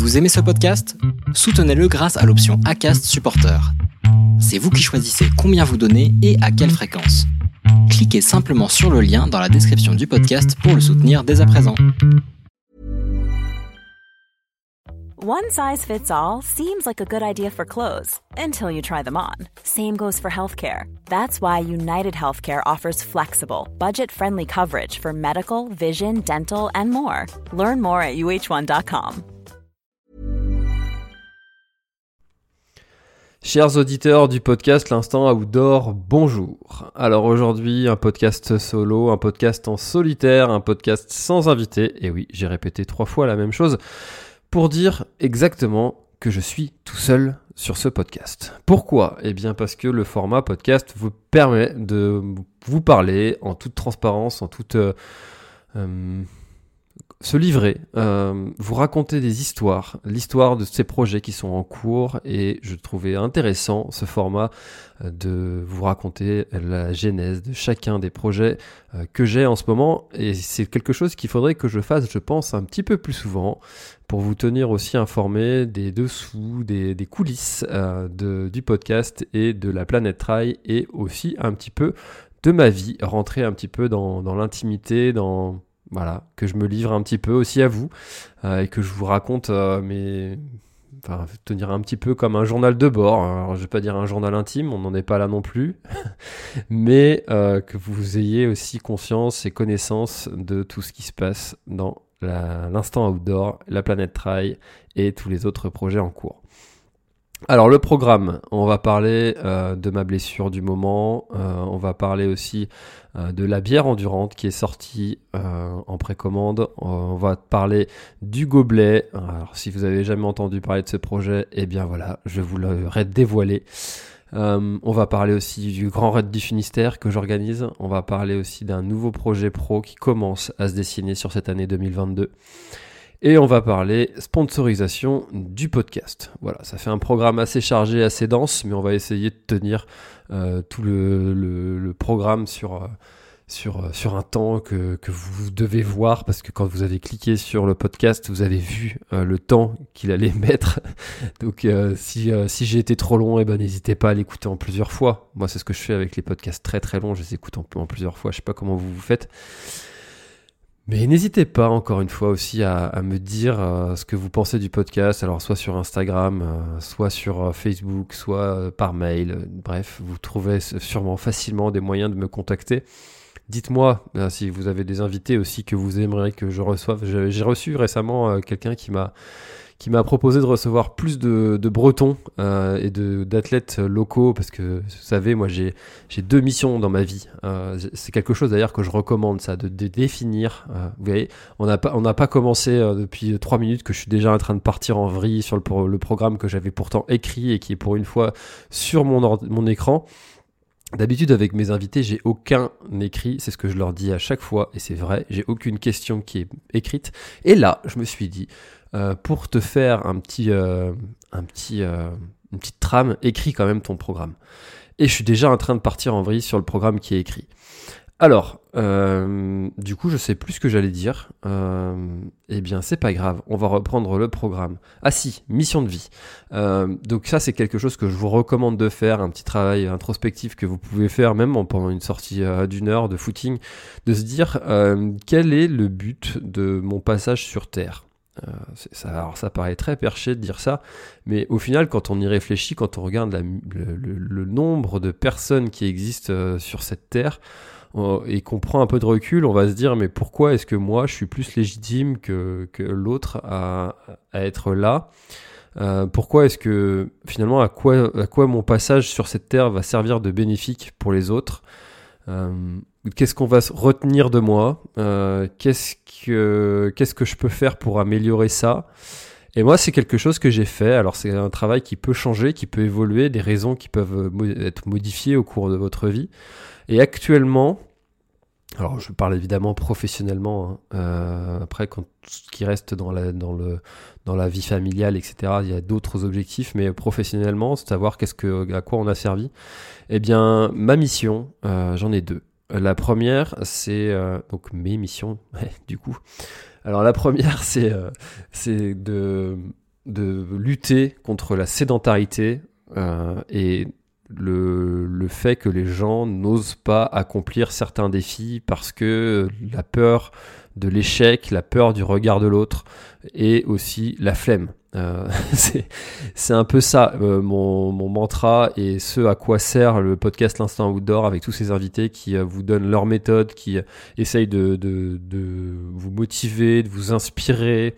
Vous aimez ce podcast? Soutenez-le grâce à l'option ACAST Supporter. C'est vous qui choisissez combien vous donnez et à quelle fréquence. Cliquez simplement sur le lien dans la description du podcast pour le soutenir dès à présent. One size fits all seems like a good idea for clothes until you try them on. Same goes for healthcare. That's why United Healthcare offers flexible, budget friendly coverage for medical, vision, dental, and more. Learn more at uh1.com. Chers auditeurs du podcast L'Instant Outdoor, bonjour. Alors aujourd'hui, un podcast solo, un podcast en solitaire, un podcast sans invité. Et oui, j'ai répété trois fois la même chose pour dire exactement que je suis tout seul sur ce podcast. Pourquoi? Eh bien parce que le format podcast vous permet de vous parler en toute transparence, en toute... Euh, euh, se livrer, euh, vous raconter des histoires, l'histoire de ces projets qui sont en cours et je trouvais intéressant ce format euh, de vous raconter la genèse de chacun des projets euh, que j'ai en ce moment. Et c'est quelque chose qu'il faudrait que je fasse, je pense, un petit peu plus souvent pour vous tenir aussi informé des dessous, des, coulisses de, du podcast et de la planète Trail et aussi un petit peu de ma vie, rentrer un petit peu dans, dans l'intimité, dans voilà, que je me livre un petit peu aussi à vous euh, et que je vous raconte euh, mes. Enfin, tenir un petit peu comme un journal de bord. Alors, je vais pas dire un journal intime, on n'en est pas là non plus, mais euh, que vous ayez aussi conscience et connaissance de tout ce qui se passe dans l'instant outdoor, la planète trail et tous les autres projets en cours. Alors le programme, on va parler euh, de ma blessure du moment, euh, on va parler aussi euh, de la bière endurante qui est sortie en précommande, on va parler du gobelet. Alors si vous avez jamais entendu parler de ce projet, eh bien voilà, je vous l'aurai dévoilé. on va parler aussi du Grand Raid du Finistère que j'organise. On va parler aussi d'un nouveau projet pro qui commence à se dessiner sur cette année 2022. Et on va parler sponsorisation du podcast. Voilà, ça fait un programme assez chargé, assez dense, mais on va essayer de tenir euh, tout le, programme sur, euh, sur, euh, sur un temps que, que, vous devez voir, parce que quand vous avez cliqué sur le podcast, vous avez vu le temps qu'il allait mettre. Donc si, si j'ai été trop long, eh ben, n'hésitez pas à l'écouter en plusieurs fois. Moi, c'est ce que je fais avec les podcasts très très longs, je les écoute en, en plusieurs fois. Je sais pas comment vous vous faites. Mais n'hésitez pas encore une fois aussi à, me dire euh, ce que vous pensez du podcast, alors soit sur Instagram, euh, soit sur euh, Facebook, soit par mail. bref, vous trouvez sûrement facilement des moyens de me contacter. Dites-moi si vous avez des invités aussi que vous aimeriez que je reçoive. J'ai reçu récemment quelqu'un qui m'a qui m'a proposé de recevoir plus de, Bretons euh, et d'athlètes locaux parce que vous savez, moi j'ai deux missions dans ma vie. Euh, c'est quelque chose d'ailleurs que je recommande, ça, de, définir. Euh, vous voyez, on n'a pas, on pas commencé depuis trois minutes que je suis déjà en train de partir en vrille sur le, le programme que j'avais pourtant écrit et qui est pour une fois sur mon, mon écran. D'habitude, avec mes invités, j'ai aucun écrit, c'est ce que je leur dis à chaque fois, et c'est vrai, j'ai aucune question qui est écrite. Et là, je me suis dit, euh, pour te faire un petit, euh, un petit, euh, une petite trame, écris quand même ton programme. Et je suis déjà en train de partir en vrille sur le programme qui est écrit. Alors, du coup, je sais plus ce que j'allais dire. eh bien, c'est pas grave. On va reprendre le programme. Ah si, mission de vie. donc ça, c'est quelque chose que je vous recommande de faire, un petit travail introspectif que vous pouvez faire même pendant une sortie d'une heure de footing, de se dire quel est le but de mon passage sur Terre? Euh, alors ça paraît très perché de dire ça, mais au final, quand on y réfléchit, quand on regarde le, nombre de personnes qui existent euh, sur cette terre, et qu'on prend un peu de recul, on va se dire mais pourquoi est-ce que moi je suis plus légitime que, l'autre à, à, être là? Euh, Pourquoi est-ce que finalement à quoi, à quoi mon passage sur cette terre va servir de bénéfique pour les autres? Qu'est-ce qu'on va retenir de moi euh, Qu'est-ce que qu'est-ce que je peux faire pour améliorer ça? Et moi, c'est quelque chose que j'ai fait. Alors, c'est un travail qui peut changer, qui peut évoluer, des raisons qui peuvent être modifiées au cours de votre vie. Et actuellement, alors je parle évidemment professionnellement. Hein, euh, après, quand ce qui reste dans la dans le dans la vie familiale, etc. Il y a d'autres objectifs, mais professionnellement, savoir qu'est-ce que à quoi on a servi? Eh bien, ma mission, euh, j'en ai deux. La première, c'est euh, donc mes missions, du coup. Alors la première, c'est euh, de de lutter contre la sédentarité et le, le, fait que les gens n'osent pas accomplir certains défis parce que la peur de l'échec, la peur du regard de l'autre et aussi la flemme. Euh, c'est un peu ça euh, mon, mon, mantra et ce à quoi sert le podcast L'Instant Outdoor avec tous ces invités qui euh, vous donnent leur méthode, qui essayent de, de, de, vous motiver, de vous inspirer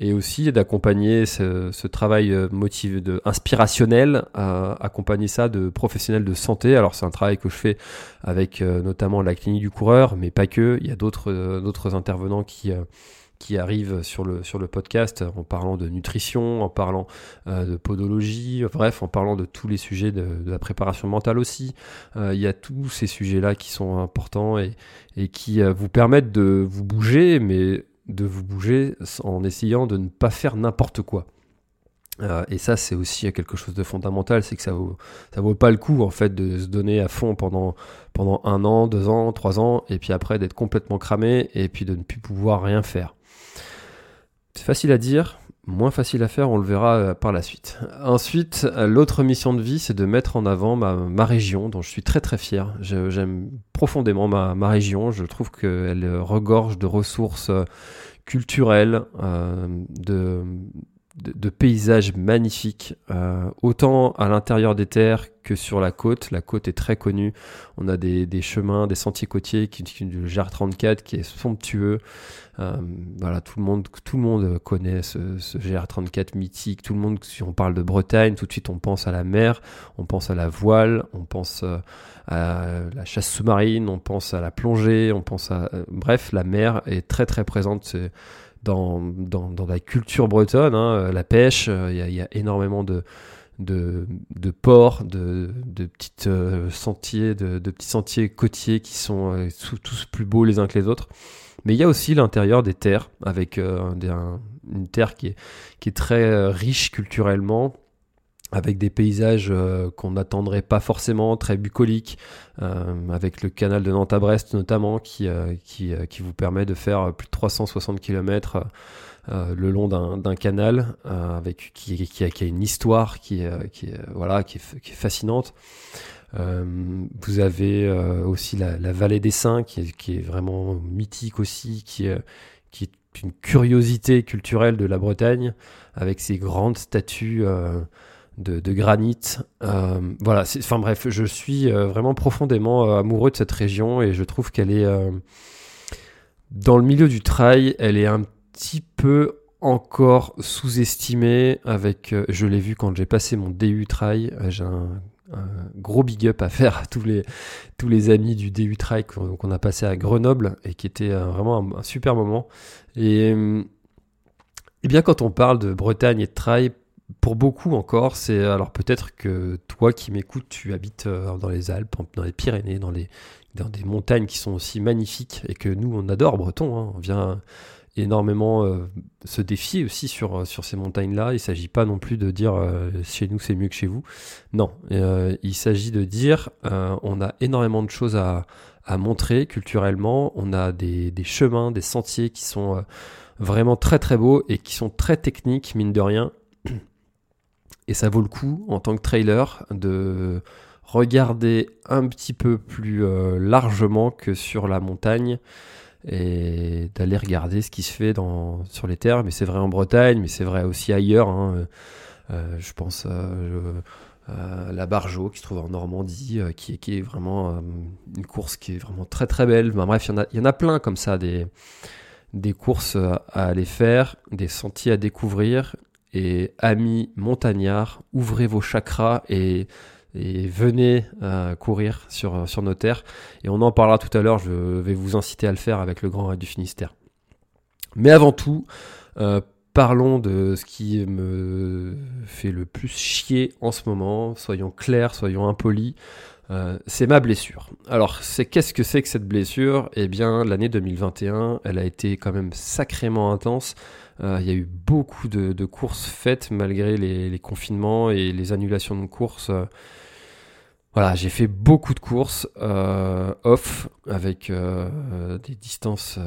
et aussi d'accompagner ce, ce, travail euh, motivé, de, inspirationnel, euh, accompagner ça de professionnels de santé. Alors c'est un travail que je fais avec euh, notamment la clinique du coureur, mais pas que. Il y a euh, d'autres intervenants qui qui arrivent sur le sur le podcast en parlant de nutrition, en parlant de podologie, bref, en parlant de tous les sujets de, la préparation mentale aussi. il y a tous ces sujets-là qui sont importants et, et qui vous permettent de vous bouger, mais de vous bouger en essayant de ne pas faire n'importe quoi. Euh, et ça, c'est aussi quelque chose de fondamental, c'est que ça vaut, ça vaut pas le coup en fait de se donner à fond pendant pendant un an, deux ans, trois ans, et puis après d'être complètement cramé et puis de ne plus pouvoir rien faire. C'est facile à dire, moins facile à faire, on le verra euh, par la suite. Ensuite, euh, l'autre mission de vie, c'est de mettre en avant ma, région, dont je suis très très fier. J'aime profondément ma, ma, région, je trouve qu'elle regorge de ressources euh, culturelles, de, paysages magnifiques, euh, autant à l'intérieur des terres que sur la côte. La côte est très connue. On a des, chemins, des sentiers côtiers qui, qui du GR34 qui est somptueux. Euh, voilà, tout le monde, tout le monde connaît ce, ce, GR34 mythique. Tout le monde, si on parle de Bretagne, tout de suite on pense à la mer, on pense à la voile, on pense euh, à la chasse sous-marine, on pense à la plongée, on pense à, bref, la mer est très très présente. Dans, dans, dans, la culture bretonne, hein, euh, la pêche, euh, il y, y, a énormément de, de, de ports, de, de petites euh, sentiers, de, de, petits sentiers côtiers qui sont tous plus beaux les uns que les autres. Mais il y a aussi l'intérieur des terres, avec une terre qui est, qui est très riche culturellement, avec des paysages euh, qu'on n'attendrait pas forcément, très bucoliques, euh, avec le canal de Nantes à Brest notamment, qui, euh, qui, qui, vous permet de faire plus de 360 km le long d'un canal, avec, qui, qui, a, qui, a, une histoire qui, qui, voilà, qui, est, qui est fascinante. vous avez aussi la, la, vallée des Saints, qui est, qui est vraiment mythique aussi, qui, qui est une curiosité culturelle de la Bretagne, avec ses grandes statues de, granit. Euh, voilà, enfin bref, je suis euh, vraiment profondément euh, amoureux de cette région et je trouve qu'elle est dans le milieu du trail, elle est un petit peu encore sous-estimée avec, je l'ai vu quand j'ai passé mon DU trail, j'ai un, gros big up à faire à tous les, tous les amis du DU trail qu'on a passé à Grenoble et qui était vraiment un, super moment. Et, et bien quand on parle de Bretagne et de trail, pour beaucoup encore, c'est alors peut-être que toi qui m'écoutes, tu habites euh, dans les Alpes, dans les Pyrénées, dans, les, dans des montagnes qui sont aussi magnifiques et que nous on adore Breton. Hein. on vient énormément euh, se défier aussi sur, euh, sur ces montagnes-là. Il ne s'agit pas non plus de dire chez nous c'est mieux que chez vous. Non, il s'agit de dire on a énormément de choses à, à, montrer culturellement. On a des, des, chemins, des sentiers qui sont vraiment très très beaux et qui sont très techniques, mine de rien. Et ça vaut le coup, en tant que trailer, de regarder un petit peu plus euh, largement que sur la montagne et d'aller regarder ce qui se fait dans, sur les terres. Mais c'est vrai en Bretagne, mais c'est vrai aussi ailleurs. Hein. Euh, je pense à la Bargeau qui se trouve en Normandie, euh, qui, qui, est vraiment une course qui est vraiment très très belle. bref, il y, y, en a plein comme ça, des, des courses à aller faire, des sentiers à découvrir et amis montagnards, ouvrez vos chakras et, venez euh, courir sur, nos terres. Et on en parlera tout à l'heure, je vais vous inciter à le faire avec le Grand Raid du Finistère. Mais avant tout, euh, parlons de ce qui me fait le plus chier en ce moment. Soyons clairs, soyons impolis. Euh, c'est ma blessure. Alors, qu'est-ce que c'est que cette blessure? Eh bien, l'année 2021, elle a été quand même sacrément intense. Euh, il y a eu beaucoup de, courses faites malgré les, confinements et les annulations de courses. Voilà, j'ai fait beaucoup de courses euh, off avec euh, des distances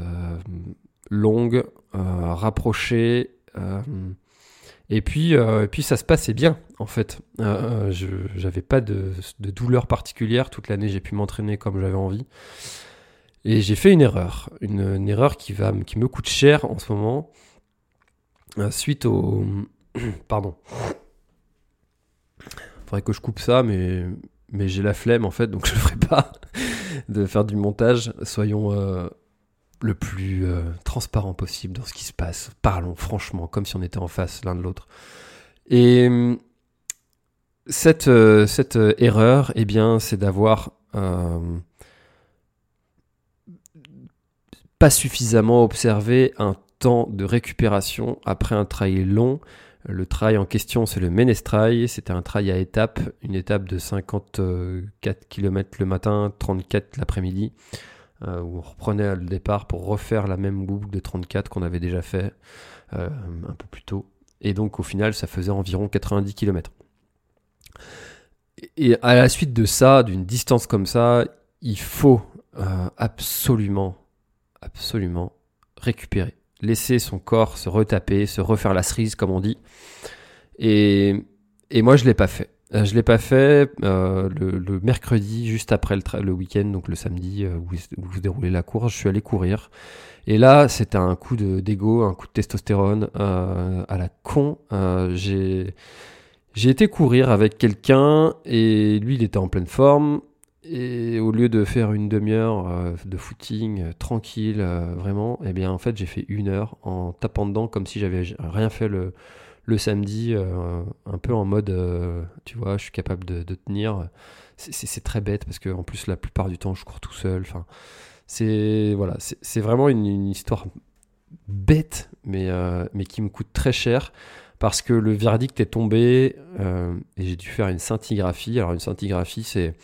longues, rapprochées. Et puis, puis ça se passait bien, en fait. je n'avais pas de, de, douleur particulière. Toute l'année, j'ai pu m'entraîner comme j'avais envie. Et j'ai fait une erreur. Une, erreur qui, va, qui me coûte cher en ce moment. Suite au... Pardon. Faudrait que je coupe ça, mais, mais j'ai la flemme, en fait, donc je le ferai pas. de faire du montage. Soyons le plus euh, transparent possible dans ce qui se passe. Parlons franchement, comme si on était en face l'un de l'autre. Et cette, euh, cette euh, erreur, eh bien, c'est d'avoir pas suffisamment observé un temps de récupération après un trail long. Le trail en question, c'est le Ménestrail. C'était un trail à étapes, une étape de 54 km le matin, 34 l'après-midi. Euh, où on reprenait le départ pour refaire la même boucle de 34 qu'on avait déjà fait euh, un peu plus tôt. Et donc au final, ça faisait environ 90 km. Et à la suite de ça, d'une distance comme ça, il faut euh, absolument, absolument récupérer. Laisser son corps se retaper, se refaire la cerise, comme on dit. Et, et moi, je l'ai pas fait. Euh, je l'ai pas fait euh, le, mercredi, juste après le, le week-end, donc le samedi euh, où, où se déroulait la course. Je suis allé courir. Et là, c'était un coup d'ego, un coup de testostérone à la con. j'ai j'ai été courir avec quelqu'un et lui, il était en pleine forme. Et au lieu de faire une demi-heure de footing tranquille, vraiment, eh bien, en fait, j'ai fait une heure en tapant dedans comme si j'avais rien fait le, samedi, euh, un peu en mode, euh, tu vois, je suis capable de, tenir. C'est très bête parce que en plus la plupart du temps je cours tout seul. Enfin, c'est voilà, c'est vraiment une, histoire bête, mais euh, mais qui me coûte très cher parce que le verdict est tombé et j'ai dû faire une scintigraphie. Alors une scintigraphie, c'est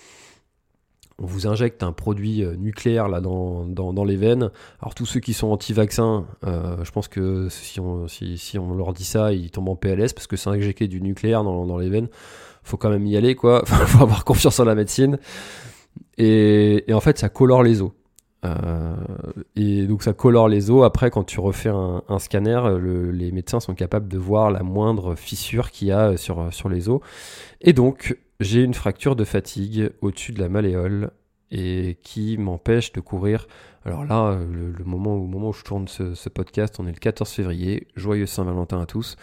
on vous injecte un produit euh, nucléaire là dans, dans, les veines. Alors tous ceux qui sont anti-vaccins, euh, je pense que si on, si, on leur dit ça, ils tombent en PLS parce que c'est injecter du nucléaire dans, dans les veines. Faut quand même y aller, quoi. faut avoir confiance en la médecine. Et, et en fait, ça colore les os. Euh, et donc ça colore les os. Après, quand tu refais un, un scanner, les médecins sont capables de voir la moindre fissure qu'il y a sur, sur les os. Et donc, j'ai une fracture de fatigue au-dessus de la malléole et qui m'empêche de courir. Alors là, le, moment, où, moment où je tourne ce, podcast, on est le 14 février. Joyeux Saint-Valentin à tous.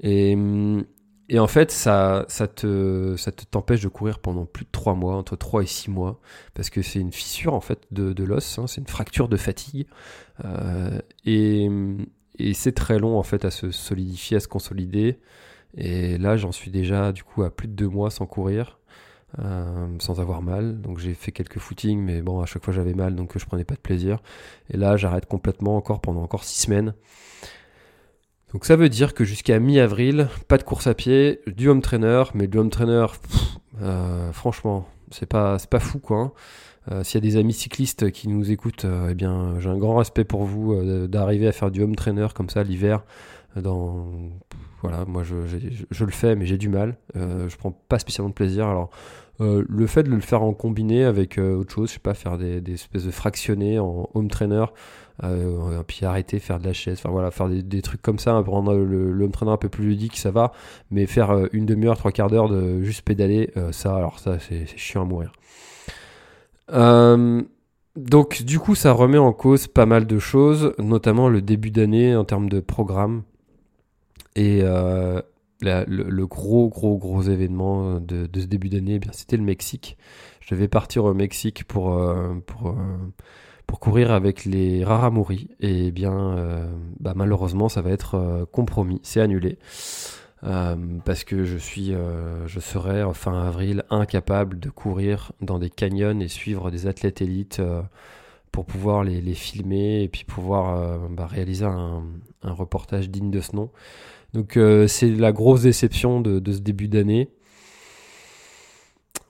Et, en fait, ça, te, ça te t'empêche de courir pendant plus de 3 mois, entre 3 et 6 mois, parce que c'est une fissure en fait de, de l'os, hein, c'est une fracture de fatigue. Euh, et, et c'est très long en fait à se solidifier, à se consolider. Et là, j'en suis déjà du coup à plus de deux mois sans courir, euh, sans avoir mal. Donc j'ai fait quelques footings, mais bon, à chaque fois j'avais mal, donc je prenais pas de plaisir. Et là, j'arrête complètement encore pendant encore six semaines. Donc ça veut dire que jusqu'à mi-avril, pas de course à pied, du home trainer, mais du home trainer, euh, franchement, c'est pas, pas fou quoi. Hein. Euh, S'il y a des amis cyclistes qui nous écoutent, euh, eh bien, j'ai un grand respect pour vous euh, d'arriver à faire du home trainer comme ça l'hiver dans voilà, moi je, le fais, mais j'ai du mal. Euh, je prends pas spécialement de plaisir. Alors, euh, le fait de le faire en combiné avec euh, autre chose, je sais pas, faire des, espèces de fractionnés en home trainer, puis arrêter, faire de la chaise, enfin voilà, faire des, des trucs comme ça, pour rendre le, home trainer un peu plus ludique, ça va. Mais faire une demi-heure, trois quarts d'heure de juste pédaler, ça, alors ça, c'est chiant à mourir. donc, du coup, ça remet en cause pas mal de choses, notamment le début d'année en termes de programme. Et euh, le, gros, gros, gros événement de, ce début d'année, eh c'était le Mexique. Je devais partir au Mexique pour, euh, euh, courir avec les Raramuri. Et eh bien, bah, malheureusement, ça va être compromis, c'est annulé. parce que je serai fin avril incapable de courir dans des canyons et suivre des athlètes élites pour pouvoir les, filmer et puis pouvoir bah, réaliser un, reportage digne de ce nom. Donc euh, c'est la grosse déception de, ce début d'année.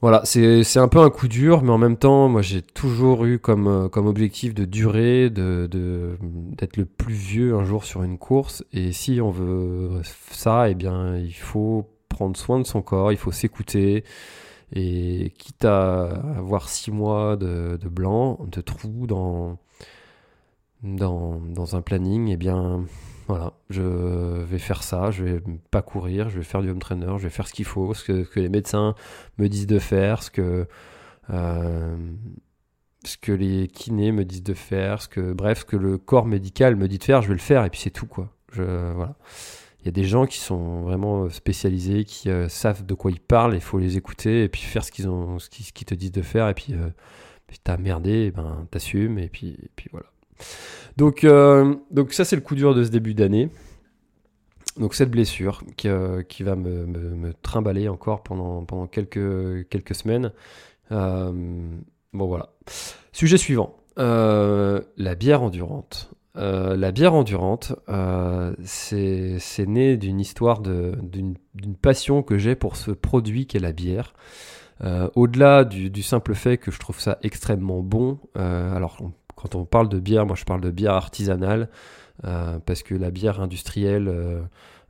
Voilà, c'est un peu un coup dur, mais en même temps, moi j'ai toujours eu comme, euh, comme objectif de durer, d'être de, d'être le plus vieux un jour sur une course. Et si on veut ça, eh bien il faut prendre soin de son corps, il faut s'écouter. Et quitte à avoir six mois de, de blanc, de trous dans, dans, dans un planning, eh bien voilà, je vais faire ça, je vais pas courir, je vais faire du home trainer, je vais faire ce qu'il faut, ce que, les médecins me disent de faire, ce que, euh, ce que les kinés me disent de faire, ce que, bref, ce que le corps médical me dit de faire, je vais le faire et puis c'est tout quoi. Voilà. Il y a des gens qui sont vraiment spécialisés, qui euh, savent de quoi ils parlent, il faut les écouter et puis faire ce qu'ils ont, ce qu'ils, te disent de faire et puis, euh, t'as merdé, ben t'assumes et puis voilà. Donc, euh, donc ça, c'est le coup dur de ce début d'année. Donc cette blessure qui, euh, va me, trimballer encore pendant, quelques, semaines. Euh, bon voilà. Sujet suivant. la bière endurante. la bière endurante, c'est né d'une histoire, d'une passion que j'ai pour ce produit qu'est la bière. Au-delà du, simple fait que je trouve ça extrêmement bon, alors quand on parle de bière, moi je parle de bière artisanale, euh, parce que la bière industrielle, euh,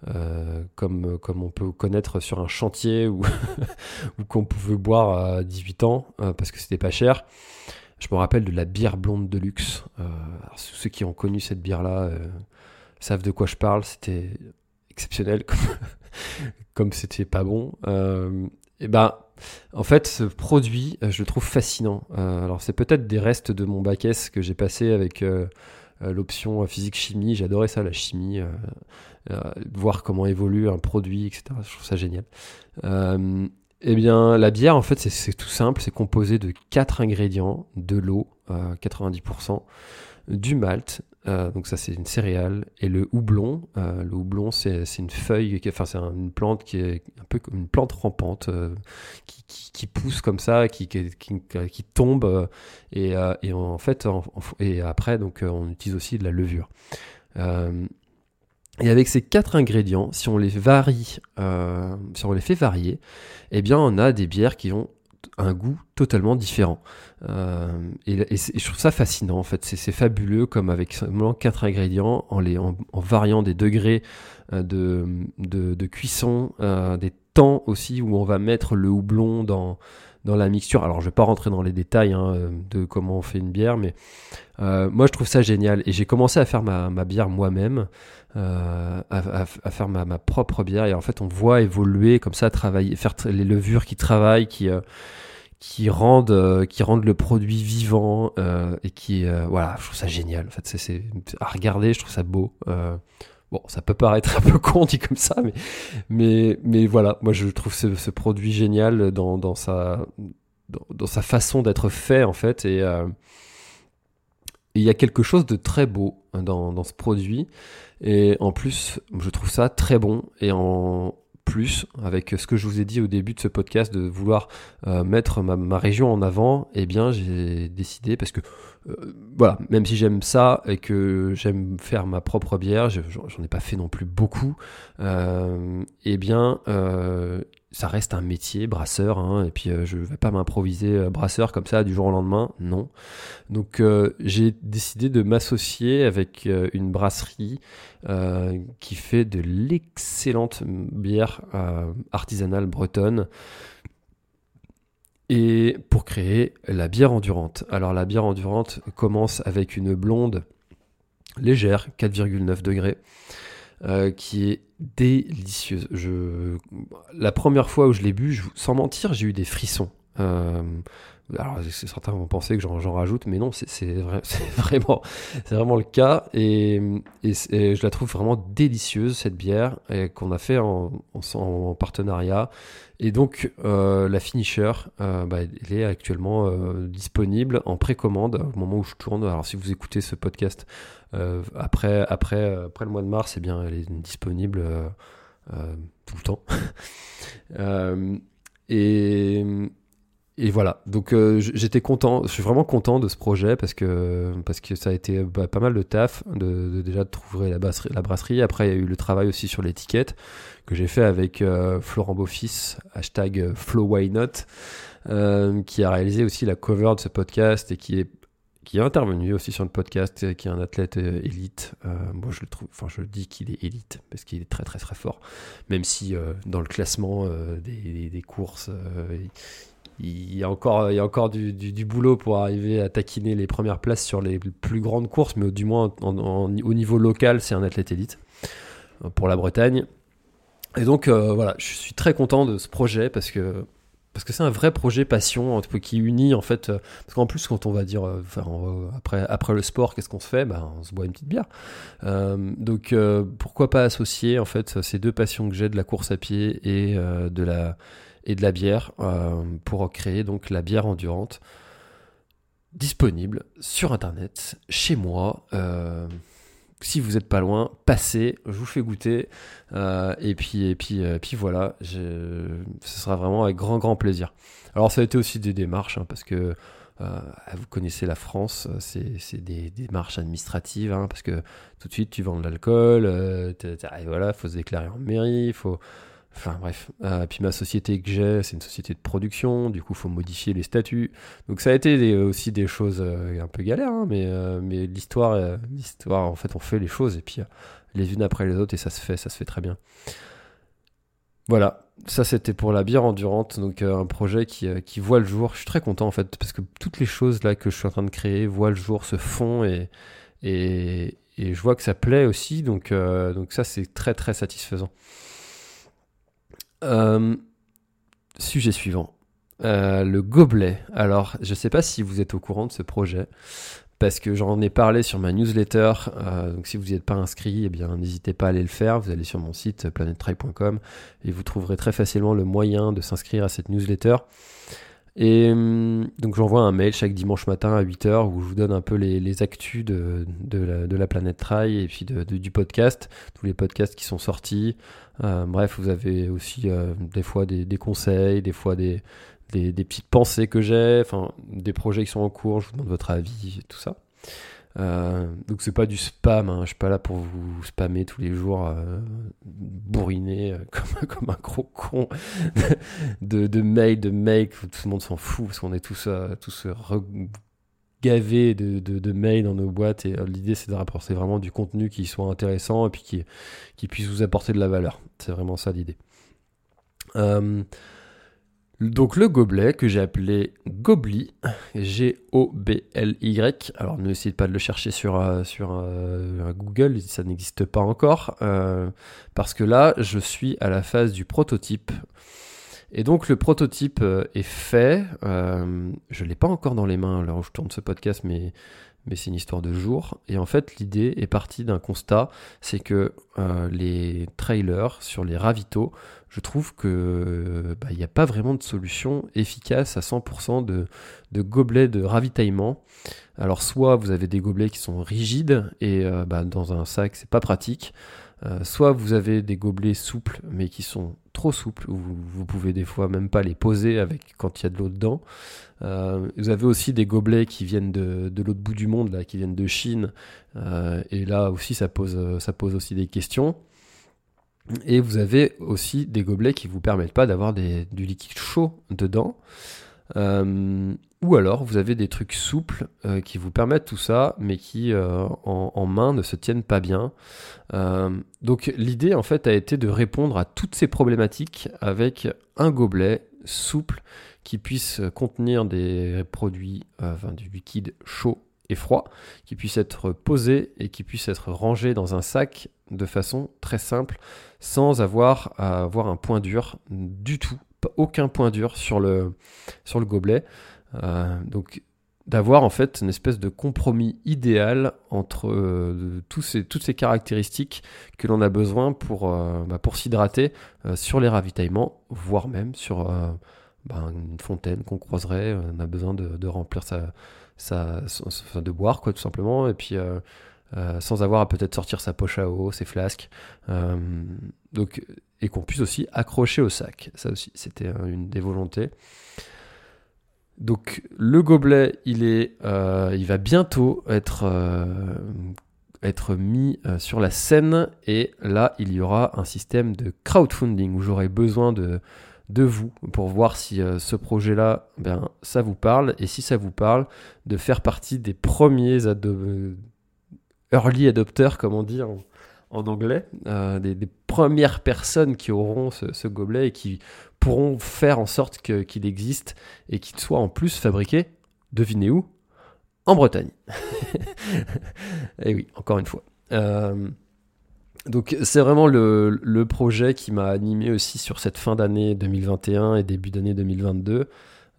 euh, comme, comme on peut connaître sur un chantier ou, qu'on pouvait boire à 18 ans, parce que c'était pas cher, je me rappelle de la bière blonde de luxe. ceux qui ont connu cette bière-là savent de quoi je parle, c'était exceptionnel comme c'était pas bon. et ben, en fait, ce produit, euh, je le trouve fascinant. Euh, alors, c'est peut-être des restes de mon bac S que j'ai passé avec euh, l'option physique-chimie. J'adorais ça, la chimie, voir comment évolue un produit, etc. Je trouve ça génial. eh bien, la bière, en fait, c'est tout simple. C'est composé de quatre ingrédients de l'eau, 90%, du malt, euh, donc ça c'est une céréale et le houblon. Euh, le houblon c'est une feuille, enfin c'est une plante qui est un peu comme une plante rampante euh, qui, pousse comme ça, qui, qui, tombe et, et, en fait et après donc on utilise aussi de la levure. et avec ces quatre ingrédients, si on les varie, si on les fait varier, eh bien on a des bières qui ont un goût totalement différent. Euh, et, je trouve ça fascinant en fait, c'est fabuleux comme avec seulement quatre ingrédients, en, variant des degrés euh, de, de, cuisson, euh, des temps aussi où on va mettre le houblon dans, dans la mixture. Alors je vais pas rentrer dans les détails hein, de comment on fait une bière, mais moi je trouve ça génial. Et j'ai commencé à faire ma, bière moi-même. à, à, faire ma, propre bière et en fait on voit évoluer comme ça travailler faire les levures qui travaillent qui qui rendent euh, qui rendent le produit vivant euh, et qui euh, voilà je trouve ça génial en fait c'est à regarder je trouve ça beau bon ça peut paraître un peu con dit comme ça mais mais mais voilà. Moi je trouve ce, produit génial dans, dans sa dans, sa façon d'être fait en fait. Et il y a quelque chose de très beau dans, dans ce produit. Et en plus je trouve ça très bon. Et en plus avec ce que je vous ai dit au début de ce podcast de vouloir euh, mettre ma, région en avant, eh bien j'ai décidé parce que euh, voilà, même si j'aime ça et que j'aime faire ma propre bière, j'en ai pas fait non plus beaucoup, euh, eh bien ça reste un métier, brasseur, hein, et puis je je vais pas m'improviser brasseur comme ça du jour au lendemain, non. Donc j'ai décidé de m'associer avec une brasserie qui fait de l'excellente bière artisanale bretonne et pour créer la bière endurante. Alors la bière endurante commence avec une blonde légère, 4,9 degrés, euh, qui est délicieuse. La première fois où je l'ai bu, sans mentir, j'ai eu des frissons. Euh, alors certains vont penser que j'en rajoute, mais non, c'est vraiment, vraiment le cas. Et, je la trouve vraiment délicieuse, cette bière, qu'on a fait en, en, partenariat. Et donc, euh, la finisher, euh, bah, elle est actuellement euh, disponible en précommande au moment où je tourne. Alors, si vous écoutez ce podcast après, après, après le mois de mars, eh bien, elle est disponible tout le temps. et et voilà, donc euh, j'étais content, je suis vraiment content de ce projet parce que, parce que ça a été bah, pas mal de taf de, déjà de trouver la brasserie. Après, il y a eu le travail aussi sur l'étiquette que j'ai fait avec euh, Florent Beaufils, hashtag FlowWhyNot, euh, qui a réalisé aussi la cover de ce podcast et qui est qui est intervenu aussi sur le podcast, qui est un athlète élite. moi, je le trouve, enfin, je dis qu'il est élite parce qu'il est très, très, très fort. Même si dans le classement des, des, courses, il il y a encore du, boulot pour arriver à taquiner les premières places sur les plus grandes courses, mais du moins au niveau local, c'est un athlète élite. pour la Bretagne. Et donc voilà, je suis très content de ce projet parce que parce que c'est un vrai projet passion qui unit en fait parce qu'en plus quand on va dire après après le sport qu'est-ce qu'on se fait? Ben, on se boit une petite bière donc pourquoi pas associer en fait ces deux passions que j'ai de la course à pied et de la et de la bière pour créer donc la bière endurante disponible sur internet, chez moi. Euh, si vous n'êtes pas loin, passez, je vous fais goûter. Euh, et puis, et puis, euh, puis voilà, ce sera vraiment avec grand, grand plaisir. Alors, ça a été aussi des démarches, hein, parce que vous connaissez la France, c'est des, démarches administratives, hein, parce que tout de suite, tu vends de l'alcool, voilà, il faut se déclarer en mairie, faut Enfin bref. Euh, puis ma société que j'ai, c'est une société de production, du coup il faut modifier les statuts. Donc ça a été aussi des choses euh, un peu galères, hein, mais, euh, mais l'histoire, l'histoire, en fait on fait les choses et puis les unes après les autres et ça se fait, ça se fait très bien. Voilà, ça c'était pour la bière endurante, donc un projet qui, qui, voit le jour. Je suis très content en fait parce que toutes les choses là que je suis en train de créer voient le jour, se font et, et, et je vois que ça plaît aussi, donc, donc ça c'est très très satisfaisant. Euh, sujet suivant. Euh, le gobelet. Alors, je ne sais pas si vous êtes au courant de ce projet, parce que j'en ai parlé sur ma newsletter. Euh, donc, si vous n'y êtes pas inscrit, eh bien, n'hésitez pas à aller le faire. Vous allez sur mon site planettry.com et vous trouverez très facilement le moyen de s'inscrire à cette newsletter. Et hum, donc j'envoie un mail chaque dimanche matin à 8h où je vous donne un peu les, actus de, la, planète Trail et puis du podcast, tous les podcasts qui sont sortis. Euh, bref, vous avez aussi euh, des fois des, conseils, des fois des, petites pensées que j'ai, des projets qui sont en cours, je vous demande votre avis, tout ça. Euh, donc c'est pas du spam, hein. je suis pas là pour vous spammer tous les jours, euh, bourriner euh, comme, un gros con de, mails, de mails, tout le monde s'en fout parce qu'on est tous, tous gavés de, mails dans nos boîtes et l'idée c'est de rapporter vraiment du contenu qui soit intéressant et puis qui puisse vous apporter de la valeur. C'est vraiment ça l'idée. Donc le gobelet que j'ai appelé Gobli, G-O-B-L-Y. Alors n'essayez pas de le chercher sur, euh, sur euh, Google, ça n'existe pas encore. Euh, parce que là, je suis à la phase du prototype. Et donc le prototype est fait. je ne l'ai pas encore dans les mains alors où je tourne ce podcast, mais mais c'est une histoire de jour. Et en fait, l'idée est partie d'un constat, c'est que euh, les trailers sur les ravitaux, je trouve que bah, il n'y a pas vraiment de solution efficace à 100% de, gobelets de ravitaillement. Alors soit vous avez des gobelets qui sont rigides et euh, bah, dans un sac c'est pas pratique. Euh, soit vous avez des gobelets souples mais qui sont trop souples, vous, vous pouvez des fois même pas les poser avec quand il y a de l'eau dedans. Euh, vous avez aussi des gobelets qui viennent de, l'autre bout du monde, qui viennent de Chine. Euh, et là aussi, ça pose, aussi des questions. Et vous avez aussi des gobelets qui vous permettent pas d'avoir du liquide chaud dedans. Euh, ou alors vous avez des trucs souples qui vous permettent tout ça, mais qui en, en, main ne se tiennent pas bien. donc l'idée en fait a été de répondre à toutes ces problématiques avec un gobelet souple qui puisse contenir des produits, euh, enfin du liquide chaud et froid, qui puisse être posé et qui puisse être rangé dans un sac de façon très simple, sans avoir à avoir un point dur du tout, aucun point dur sur le, sur le gobelet. Euh, donc d'avoir en fait une espèce de compromis idéal entre euh, tous ces, toutes ces caractéristiques que l'on a besoin pour, bah, pour s'hydrater sur les ravitaillements, voire même sur ben, une fontaine qu'on croiserait. On a besoin de, remplir sa, de boire, quoi, tout simplement. Et puis, euh, euh, sans avoir à peut-être sortir sa poche à eau, ses flasques. Euh, donc, et qu'on puisse aussi accrocher au sac. Ça aussi, c'était une des volontés. Donc, le gobelet, il, est, il va bientôt être être mis sur la scène et là il y aura un système de crowdfunding où j'aurai besoin de, vous pour voir si euh, ce projet-là, ben, ça vous parle. Et si ça vous parle, de faire partie des premiers early adopters, comme on dit en, anglais, euh, des, premières personnes qui auront ce, gobelet et qui pourront faire en sorte qu'il existe et qu'il soit en plus fabriqué, devinez où? En Bretagne. et oui, encore une fois. Euh, donc c'est vraiment le, projet qui m'a animé aussi sur cette fin d'année 2021 et début d'année 2022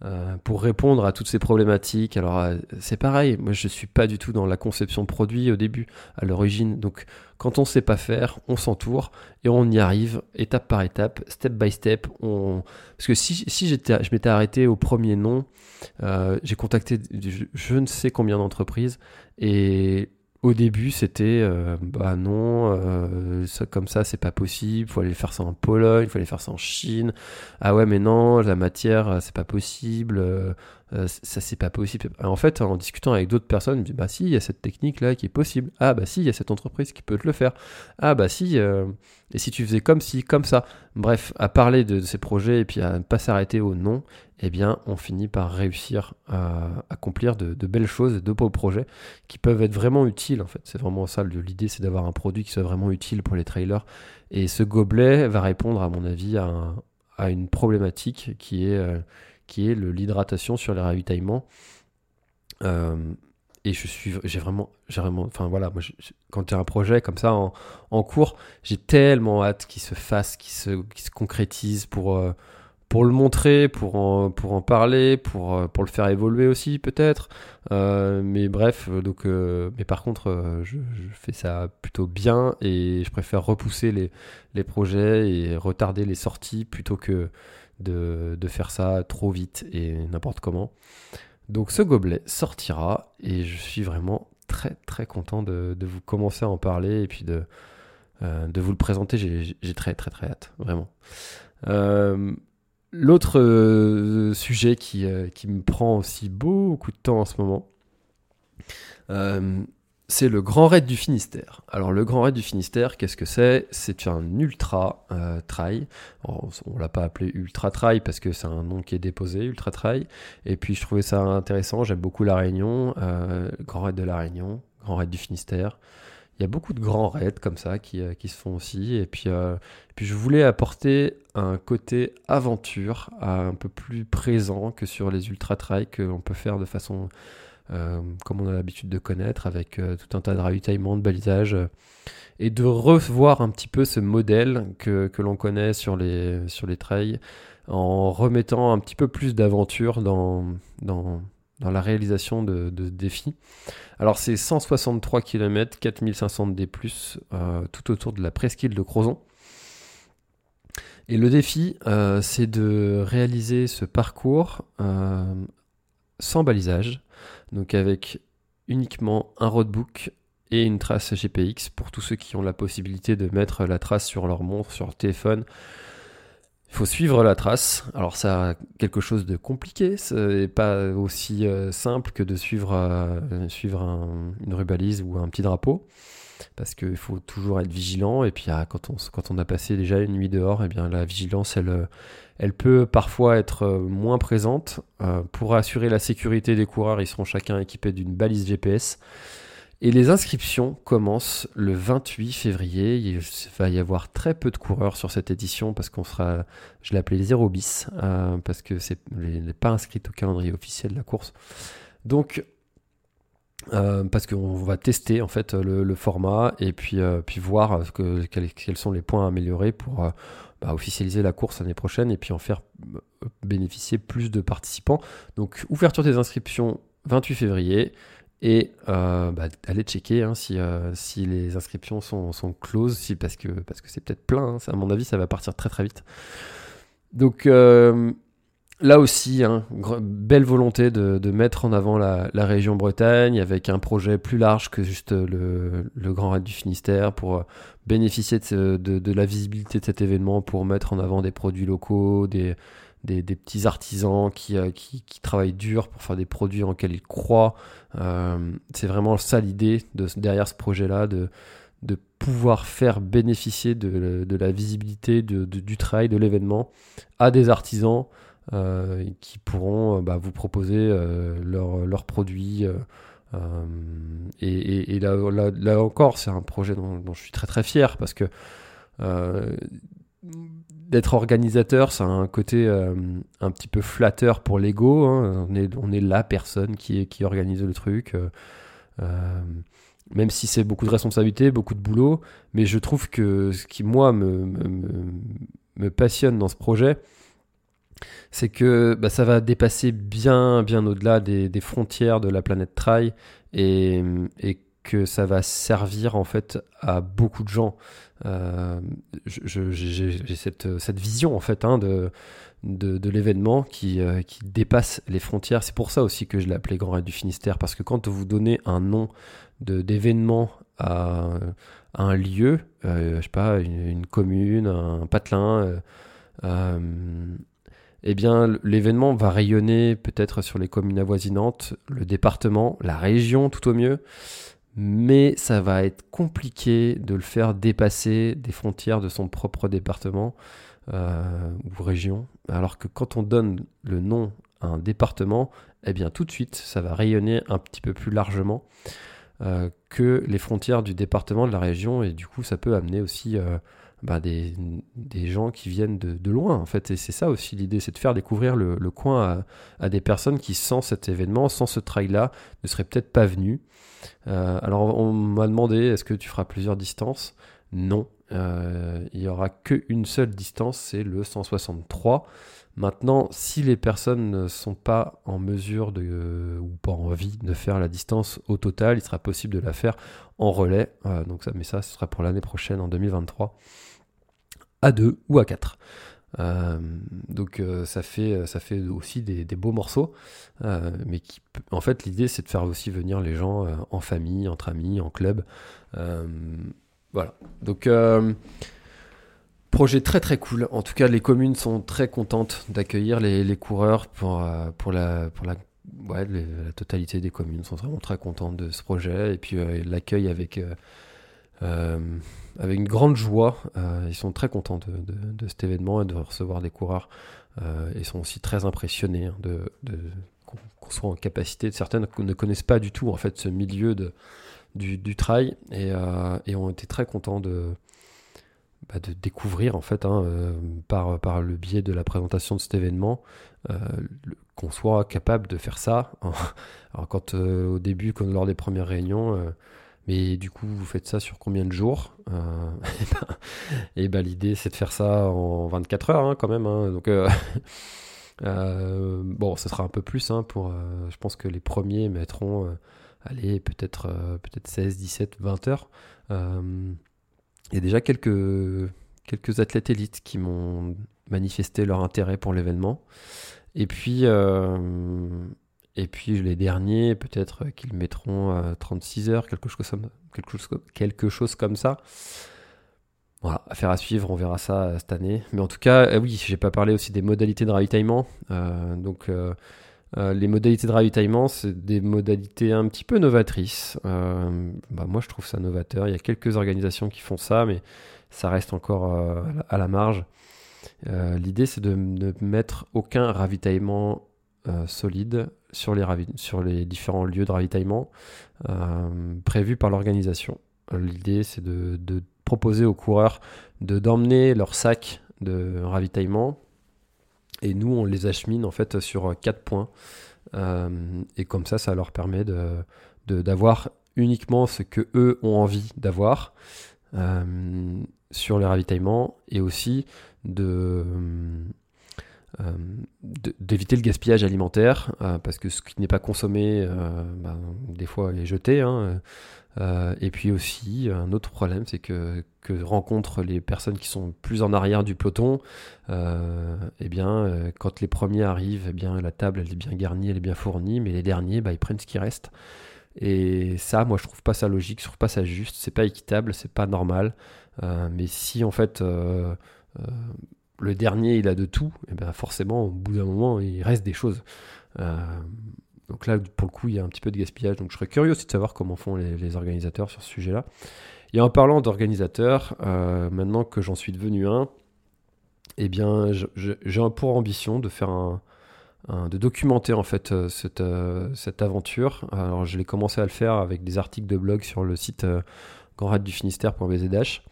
euh, pour répondre à toutes ces problématiques. Alors euh, c'est pareil, moi je suis pas du tout dans la conception produit au début, à l'origine. Donc quand on sait pas faire, on s'entoure et on y arrive étape par étape, step by step. On... Parce que si, si j'étais, je m'étais arrêté au premier nom, euh, j'ai contacté je, ne sais combien d'entreprises et au début, c'était euh, bah non, euh, comme ça, c'est pas possible. Faut aller faire ça en Pologne, faut aller faire ça en Chine. Ah ouais, mais non, la matière, euh, c'est pas possible. Ça, c'est pas possible. En fait, en discutant avec d'autres personnes, je me dis bah si, il y a cette technique là qui est possible. Ah bah si, il y a cette entreprise qui peut te le faire. Ah bah si. et si tu faisais comme si, comme ça. Bref, à parler de, ces projets et puis à ne pas s'arrêter au non eh bien, on finit par réussir à accomplir de, belles choses, de beaux projets qui peuvent être vraiment utiles. En fait, c'est vraiment ça. L'idée, c'est d'avoir un produit qui soit vraiment utile pour les trailers. Et ce gobelet va répondre, à mon avis, à, une problématique qui est, euh, qui est l'hydratation sur les ravitaillements. Euh, et je suis, j'ai vraiment, j'ai vraiment, enfin voilà, moi, quand tu as un projet comme ça en, cours, j'ai tellement hâte qu'il se fasse, qu'il se, se concrétise pour. Euh, pour le montrer, pour en, pour en parler, pour, euh, pour le faire évoluer aussi peut-être. Mais bref, donc, mais par contre, je, fais ça plutôt bien et je préfère repousser les, les projets et retarder les sorties plutôt que de, faire ça trop vite et n'importe comment. Donc ce gobelet sortira et je suis vraiment très très content de, vous commencer à en parler et puis de, de vous le présenter. J'ai très très très hâte, vraiment. L'autre euh, sujet qui, euh, qui, me prend aussi beaucoup de temps en ce moment, euh, c'est le Grand Raid du Finistère. Alors le Grand Raid du Finistère, qu'est-ce que c'est? C'est un ultra trail. on, ne l'a pas appelé ultra trail parce que c'est un nom qui est déposé, ultra trail. Et puis je trouvais ça intéressant. J'aime beaucoup la Réunion, Grand Raid de la Réunion, Grand Raid du Finistère il y a beaucoup de grands raids comme ça qui, euh, se font aussi. Et puis, euh, puis je voulais apporter un côté aventure un peu plus présent que sur les ultra trails qu'on peut faire de façon euh, comme on a l'habitude de connaître, avec tout un tas de ravitaillements, de balisages, et de revoir un petit peu ce modèle que, l'on connaît sur les, sur les trails en remettant un petit peu plus d'aventure dans, dans, la réalisation de, ce défi. Alors c'est 163 km, 4500 D+, euh, tout autour de la presqu'île de Crozon. Et le défi, euh, c'est de réaliser ce parcours euh, sans balisage, donc avec uniquement un roadbook et une trace GPX pour tous ceux qui ont la possibilité de mettre la trace sur leur montre, sur leur téléphone il faut suivre la trace. Alors ça a quelque chose de compliqué, c'est pas aussi euh, simple que de suivre, euh, suivre une rubalise ou un petit drapeau, parce qu'il faut toujours être vigilant. Et puis ah, quand, on, quand on a passé déjà une nuit dehors, et eh bien la vigilance, elle, elle peut parfois être euh, moins présente. pour assurer la sécurité des coureurs, ils seront chacun équipés d'une balise GPS. Et les inscriptions commencent le 28 février. Il va y avoir très peu de coureurs sur cette édition parce qu'on sera, je l'ai appelé 0 bis, euh, parce que c'est n'est pas inscrit au calendrier officiel de la course. Donc, euh, parce qu'on va tester en fait le, format et puis, euh, voir que, quels, sont les points à améliorer pour bah, officialiser la course l'année prochaine et puis en faire bénéficier plus de participants. Donc, ouverture des inscriptions 28 février. Et euh, bah, allez checker hein, si, euh, si, les inscriptions sont, sont closes, si, parce que parce que c'est peut-être plein. Hein. à mon avis, ça va partir très très vite. Donc euh, là aussi, hein, belle volonté de, mettre en avant la, région Bretagne avec un projet plus large que juste le, le Grand Raid du Finistère pour bénéficier de, la visibilité de cet événement, pour mettre en avant des produits locaux, des, petits artisans euh, qui, travaillent dur pour faire des produits en lesquels ils croient. Euh, c'est vraiment ça l'idée de, derrière ce projet-là, de, pouvoir faire bénéficier de, la visibilité du travail, de l'événement à des artisans euh, qui pourront bah, vous proposer leurs produits. et, là, encore, c'est un projet dont, je suis très très fier parce que d'être organisateur, c'est un côté euh, un petit peu flatteur pour l'ego. Hein. On, est, on est la personne qui, qui organise le truc. Euh, euh, même si c'est beaucoup de responsabilités, beaucoup de boulot, mais je trouve que ce qui, moi, me, me, passionne dans ce projet, c'est que bah, ça va dépasser bien, bien au-delà des, frontières de la planète Trail et, que ça va servir en fait à beaucoup de gens. Euh, J'ai cette, cette, vision en fait hein, de, de, l'événement qui, euh, qui, dépasse les frontières. C'est pour ça aussi que je l'ai appelé Grand Raid du Finistère, parce que quand vous donnez un nom d'événement à, un lieu, euh, je sais pas, une, commune, un patelin, eh bien l'événement va rayonner peut-être sur les communes avoisinantes, le département, la région tout au mieux, mais ça va être compliqué de le faire dépasser des frontières de son propre département ou région, alors que quand on donne le nom à un département, eh bien tout de suite ça va rayonner un petit peu plus largement. Euh, que les frontières du département, de la région, et du coup ça peut amener aussi euh, bah, des, gens qui viennent de, loin en fait. Et c'est ça aussi l'idée, c'est de faire découvrir le, coin à, des personnes qui sans cet événement, sans ce trail-là, ne seraient peut-être pas venues. Euh, alors on m'a demandé, est-ce que tu feras plusieurs distances? Non, il n'y aura qu'une seule distance, c'est le 163. Maintenant, si les personnes ne sont pas en mesure de, ou pas envie de faire la distance au total, il sera possible de la faire en relais. Euh, donc mais ça, ce sera pour l'année prochaine, en 2023, à 2 ou à 4. Euh, donc euh, ça, fait, ça fait aussi des, beaux morceaux, mais qui, en fait l'idée c'est de faire aussi venir les gens en famille, entre amis, en club. voilà. Donc Projet très très cool. En tout cas, les communes sont très contentes d'accueillir les, coureurs pour, euh, pour, la, pour la, totalité des communes sont vraiment très contentes de ce projet. Et puis euh, l'accueil avec, euh, avec une grande joie. ils sont très contents de, cet événement et de recevoir des coureurs. ils sont aussi très impressionnés hein, de, qu'on soit en capacité. Certaines ne connaissent pas du tout en fait ce milieu du, du trail et, ont été très contents de bah, découvrir en fait hein, euh, par, le biais de la présentation de cet événement euh, qu'on soit capable de faire ça. Alors quand euh, au début, lors des premières réunions, mais du coup vous faites ça sur combien de jours Et ben, et ben, l'idée c'est de faire ça en 24 heures hein, quand même. Hein. donc bon, ce sera un peu plus hein, pour. je pense que les premiers mettront, allez peut-être peut-être 16, 17, 20 heures. Il y a déjà quelques, quelques athlètes élites qui m'ont manifesté leur intérêt pour l'événement. Et puis, euh, et puis les derniers, peut-être qu'ils mettront 36 heures, quelque chose, comme, quelque, chose, quelque chose comme ça. Voilà, affaire à suivre, on verra ça euh, cette année. Mais en tout cas, euh, oui, j'ai pas parlé aussi des modalités de ravitaillement. donc, euh, les modalités de ravitaillement, c'est des modalités un petit peu novatrices. Euh, bah, moi, je trouve ça novateur. Il y a quelques organisations qui font ça, mais ça reste encore euh, à la marge. L'idée, c'est de ne mettre aucun ravitaillement solide sur les, différents lieux de ravitaillement prévus par l'organisation. L'idée, c'est de, de, proposer aux coureurs de d'emmener leur sac de ravitaillement et nous, on les achemine en fait sur quatre points. Euh, et comme ça, ça leur permet de, d'avoir uniquement ce que eux ont envie d'avoir euh, sur les ravitaillements et aussi de, euh, d'éviter le gaspillage alimentaire parce que ce qui n'est pas consommé ben, des fois est jeté hein, euh, et puis aussi, un autre problème, c'est que, que rencontrent les personnes qui sont plus en arrière du peloton, euh, eh bien, euh, quand les premiers arrivent, eh bien, la table elle est bien garnie, elle est bien fournie, mais les derniers, bah, ils prennent ce qui reste. Et ça, moi, je trouve pas ça logique, je trouve pas ça juste, c'est pas équitable, c'est pas normal. mais si en fait le dernier il a de tout, eh bien, forcément, au bout d'un moment, il reste des choses. Donc là, pour le coup, il y a un petit peu de gaspillage. Donc je serais curieux aussi de savoir comment font les, organisateurs sur ce sujet-là. Et en parlant d'organisateurs, euh, maintenant que j'en suis devenu un, eh bien, j'ai pour ambition de faire un, de documenter en fait euh, cette, euh, cette aventure. Alors je l'ai commencé à le faire avec des articles de blog sur le site euh, grandraddufinisterre.bzh.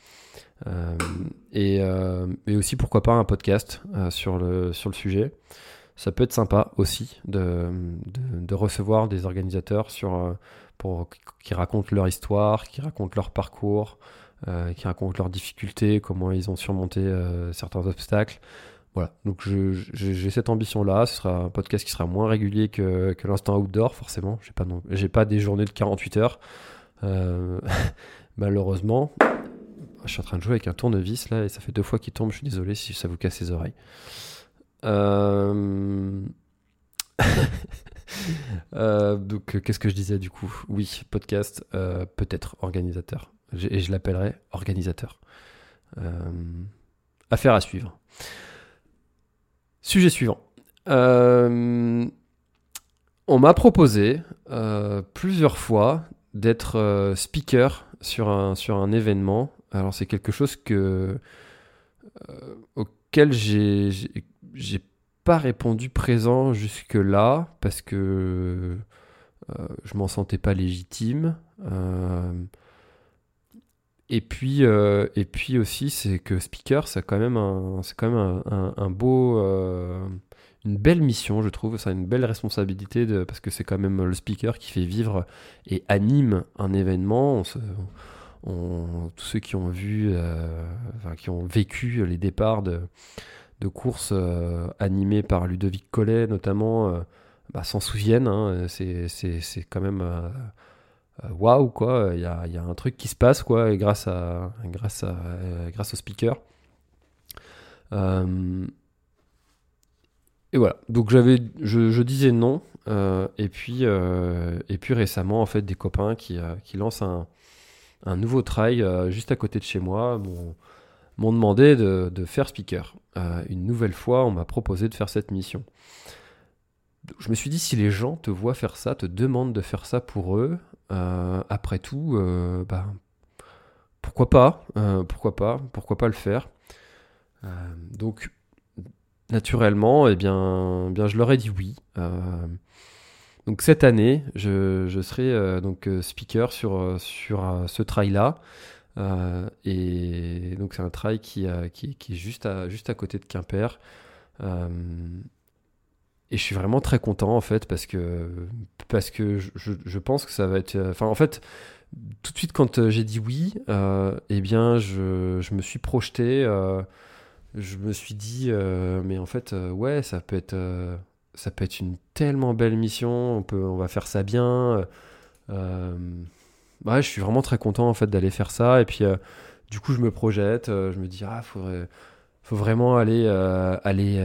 et, et aussi pourquoi pas un podcast sur, le, sur le sujet ça peut être sympa aussi de, de, recevoir des organisateurs sur, euh, pour qui racontent leur histoire, qui racontent leur parcours, qui racontent leurs difficultés, comment ils ont surmonté certains obstacles. Voilà, donc j'ai cette ambition-là. Ce sera un podcast qui sera moins régulier que, l'instant outdoor, forcément. J'ai pas, pas des journées de 48 heures, malheureusement. Je suis en train de jouer avec un tournevis là et ça fait deux fois qu'il tombe. Je suis désolé si ça vous casse les oreilles. Euh... Euh, donc, qu'est-ce que je disais du coup? Oui, podcast, euh, peut-être organisateur. Et je l'appellerai organisateur. Affaire à suivre. Sujet suivant. on m'a proposé plusieurs fois d'être speaker sur un, sur un événement. Alors, c'est quelque chose que, auquel j'ai pas répondu présent jusque-là parce que euh, je m'en sentais pas légitime. Euh, et puis, euh, aussi, c'est que speaker, c'est quand même beau, une belle mission, je trouve. Ça a une belle responsabilité parce que c'est quand même le speaker qui fait vivre et anime un événement. Tous ceux qui ont vu, qui ont vécu les départs de courses euh, animées par Ludovic Collet notamment euh, bah, s'en souviennent. Hein. c'est, quand même euh, waouh quoi. Il y a, y a, un truc qui se passe quoi, et grâce, à, grâce, à, grâce au speaker. et voilà. Donc j'avais, je, disais non. et puis, et puis récemment en fait des copains qui, qui lancent un, un nouveau trail juste à côté de chez moi. M'ont demandé de, faire speaker. Euh, une nouvelle fois, on m'a proposé de faire cette mission. Je me suis dit, si les gens te voient faire ça, te demandent de faire ça pour eux, euh, après tout, euh, bah, pourquoi pas Pourquoi pas Pourquoi pas le faire Donc, naturellement, eh bien, bien, je leur ai dit oui. Donc cette année, je, serai donc speaker sur, sur ce trail-là. Euh, et donc c'est un trail qui, qui, est juste à, juste à côté de Quimper. Euh, et je suis vraiment très content en fait parce que, parce que je, je pense que ça va être... Enfin en fait, tout de suite quand euh, j'ai dit oui, eh bien je, je, me suis projeté, je me suis dit mais en fait ouais ça peut être ça peut être une tellement belle mission, on peut on va faire ça bien je suis vraiment très content en fait d'aller faire ça. Et puis, euh, du coup, je me projette. Euh, je me dis, ah, faut vraiment aller, euh, aller,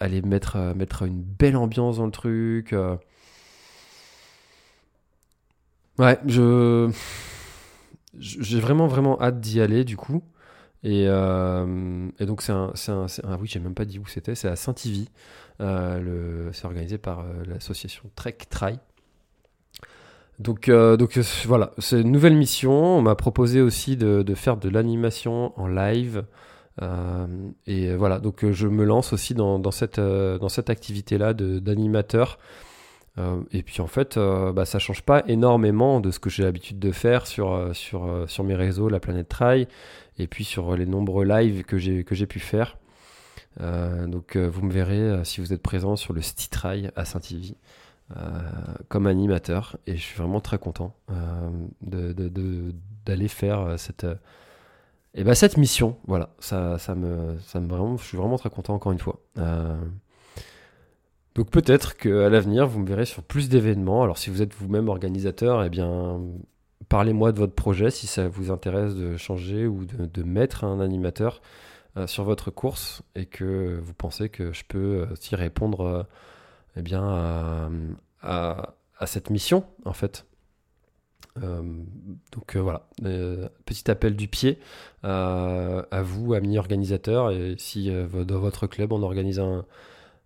aller mettre, mettre une belle ambiance dans le truc. Ouais, je, j'ai vraiment, vraiment hâte d'y aller du coup. Et, et donc, c'est un, un, un, oui, j'ai même pas dit où c'était. C'est à Saint-Ivy. c'est organisé par l'association Trek Try. Donc, euh, donc euh, voilà, c'est une nouvelle mission. On m'a proposé aussi de, faire de l'animation en live. Euh, et voilà, donc je me lance aussi dans, cette, dans cette activité-là d'animateur. Et puis en fait, bah, ça change pas énormément de ce que j'ai l'habitude de faire sur, sur, sur mes réseaux, la planète Trail, et puis sur les nombreux lives que j'ai pu faire. donc vous me verrez si vous êtes présent sur le Trail à Saint-Ivy. Euh, comme animateur et je suis vraiment très content euh, d'aller faire euh, cette et ben cette mission voilà ça, ça me ça me vraiment je suis vraiment très content encore une fois donc peut-être qu'à l'avenir vous me verrez sur plus d'événements alors si vous êtes vous-même organisateur eh bien parlez-moi de votre projet si ça vous intéresse de changer ou de, mettre un animateur sur votre course et que vous pensez que je peux aussi répondre eh bien, à, cette mission, en fait. Euh, donc euh, voilà, euh, petit appel du pied à vous, amis organisateurs, et si dans votre club on organise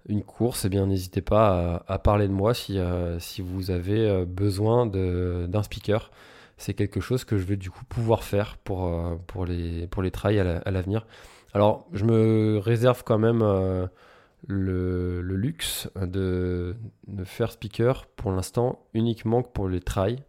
une course, eh bien n'hésitez pas à, parler de moi si, si vous avez besoin d'un speaker. C'est quelque chose que je vais du coup pouvoir faire pour, pour, les, pour les trails à l'avenir. Alors je me réserve quand même le, luxe de, faire speaker pour l'instant uniquement pour les trails.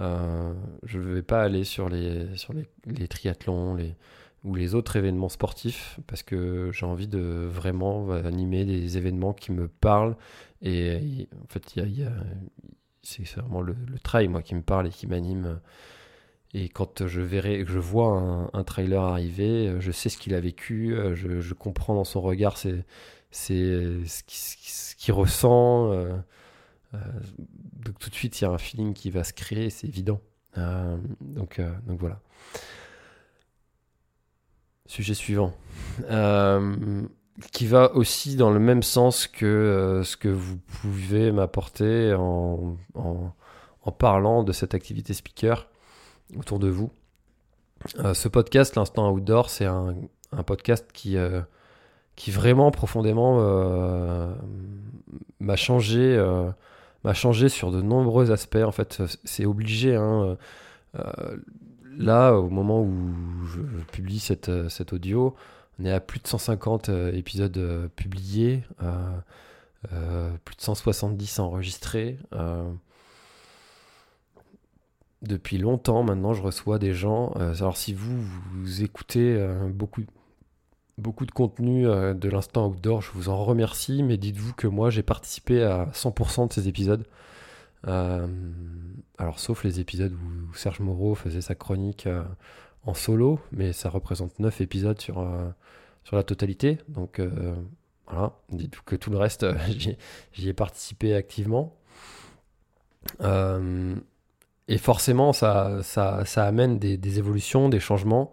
Euh, je ne vais pas aller sur les, sur les, triathlons les, ou les autres événements sportifs parce que j'ai envie de vraiment animer des événements qui me parlent. Et, en fait, il y a, c'est vraiment le, trail, moi, qui me parle et qui m'anime. Et quand je verrai, je vois un, trailer arriver, je sais ce qu'il a vécu, je, comprends dans son regard c'est, c'est ce qu'il ressent. donc tout de suite, il y a un feeling qui va se créer, c'est évident. donc, donc voilà. Sujet suivant. Euh, qui va aussi dans le même sens que euh, ce que vous pouvez m'apporter en, en, parlant de cette activité speaker autour de vous. Euh, ce podcast, l'Instant Outdoor, c'est un, podcast qui, qui vraiment profondément m'a changé, m'a changé sur de nombreux aspects. En fait, c'est obligé. Hein, là, au moment où je publie euh, cet audio, on est à plus de 150 euh, épisodes euh, publiés, plus de 170 enregistrés. depuis longtemps maintenant, je reçois des gens. alors, si vous, écoutez beaucoup, beaucoup de contenu de l'instant outdoor, je vous en remercie, mais dites-vous que moi, j'ai participé à 100% de ces épisodes. Euh, alors, sauf les épisodes où Serge Moreau faisait sa chronique euh, en solo, mais ça représente 9 épisodes sur, euh, sur la totalité. Donc, voilà, dites que tout le reste, j'y ai participé activement. et forcément, ça, ça, ça amène des, évolutions, des changements.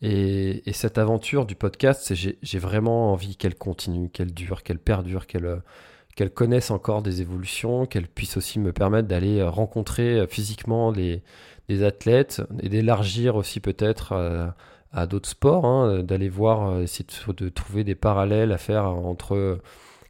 Et, cette aventure du podcast, j'ai vraiment envie qu'elle continue, qu'elle dure, qu'elle perdure, qu'elle qu'elles connaissent encore des évolutions, qu'elles puissent aussi me permettre d'aller euh, rencontrer euh, physiquement des, athlètes et d'élargir aussi peut-être euh, à, d'autres sports, hein, d'aller voir, essayer de, trouver des parallèles à faire entre,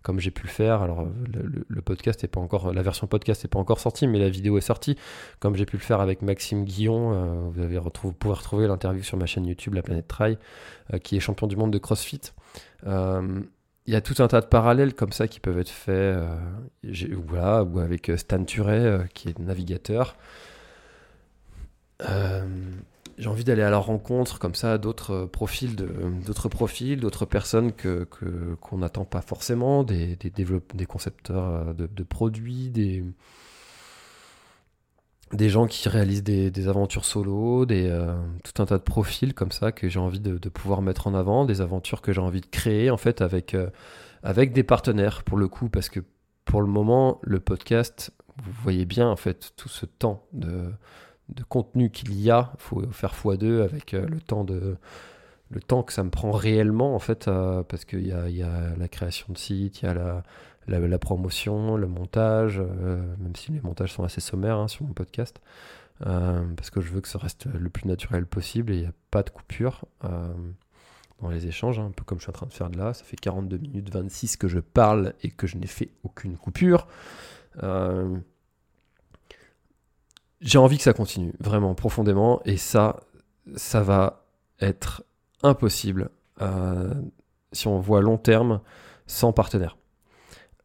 comme j'ai pu le faire. Alors le, podcast est pas encore, la version podcast n'est pas encore sortie, mais la vidéo est sortie, comme j'ai pu le faire avec Maxime Guillon. vous allez retrouver, pouvoir retrouver l'interview sur ma chaîne YouTube, La Planète Trail, qui est champion du monde de CrossFit il y a tout un tas de parallèles comme ça qui peuvent être faits, euh, ou avec euh, Stan Turet, euh, qui est navigateur. j'ai envie d'aller à la rencontre comme ça d'autres profils, d'autres profils, d'autres personnes que qu'on n'attend pas forcément, des concepteurs de, produits, des des gens qui réalisent des, aventures solo, euh, tout un tas de profils comme ça que j'ai envie de, pouvoir mettre en avant, des aventures que j'ai envie de créer en fait avec, euh, avec des partenaires pour le coup, parce que pour le moment, le podcast, vous voyez bien en fait tout ce temps de, de contenu qu'il y a, il faut faire x2 avec euh, le temps de le temps que ça me prend réellement en fait, parce qu'il y a, la création de site, il y a la promotion, le montage, euh, même si les montages sont assez sommaires hein, sur mon podcast, euh, parce que je veux que ça reste le plus naturel possible et il n'y a pas de coupure euh, dans les échanges, hein, un peu comme je suis en train de faire de là. Ça fait 42 minutes 26 que je parle et que je n'ai fait aucune coupure. J'ai envie que ça continue, vraiment, profondément, et ça, ça va être impossible si on voit long terme sans partenaire.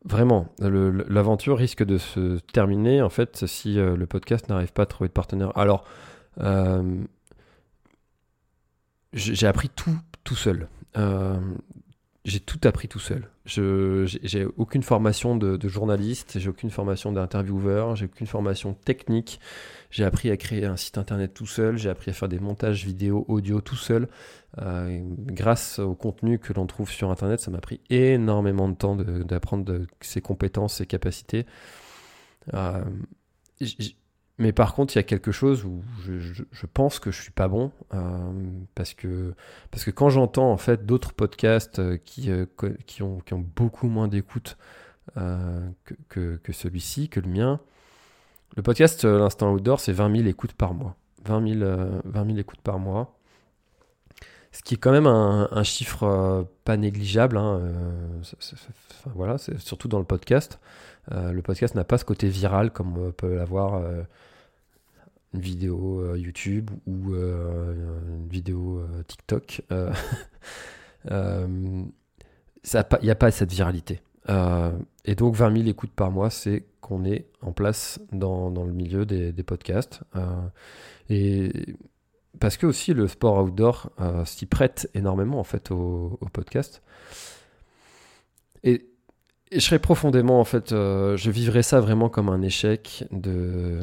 Vraiment, l'aventure risque de se terminer en fait si euh, le podcast n'arrive pas à trouver de partenaire. Alors, euh, j'ai appris tout tout seul. J'ai tout appris tout seul. Je j'ai aucune formation de, de journaliste, j'ai aucune formation d'intervieweur, j'ai aucune formation technique. J'ai appris à créer un site internet tout seul, j'ai appris à faire des montages vidéo, audio tout seul. Euh, grâce au contenu que l'on trouve sur internet, ça m'a pris énormément de temps d'apprendre ses compétences, ses capacités. Euh, mais par contre, il y a quelque chose où je, pense que je suis pas bon euh, parce que quand j'entends en fait d'autres podcasts qui, qui, ont, qui ont beaucoup moins d'écoute que, celui-ci, que le mien, le podcast, euh, l'Instant Outdoor, c'est 20 000 écoutes par mois. 20 000, euh, écoutes par mois. Ce qui est quand même un, chiffre euh, pas négligeable. Hein, voilà, c'est surtout dans le podcast. le podcast n'a pas ce côté viral comme peut l'avoir une vidéo YouTube ou une vidéo TikTok. Il n'y a pas cette viralité. et donc 20 000 écoutes par mois, c'est qu'on est en place dans, le milieu des, podcasts. Euh, et parce que aussi le sport outdoor euh, s'y prête énormément en fait au, podcast. Et je serais profondément, en fait, je vivrais ça vraiment comme un échec, de,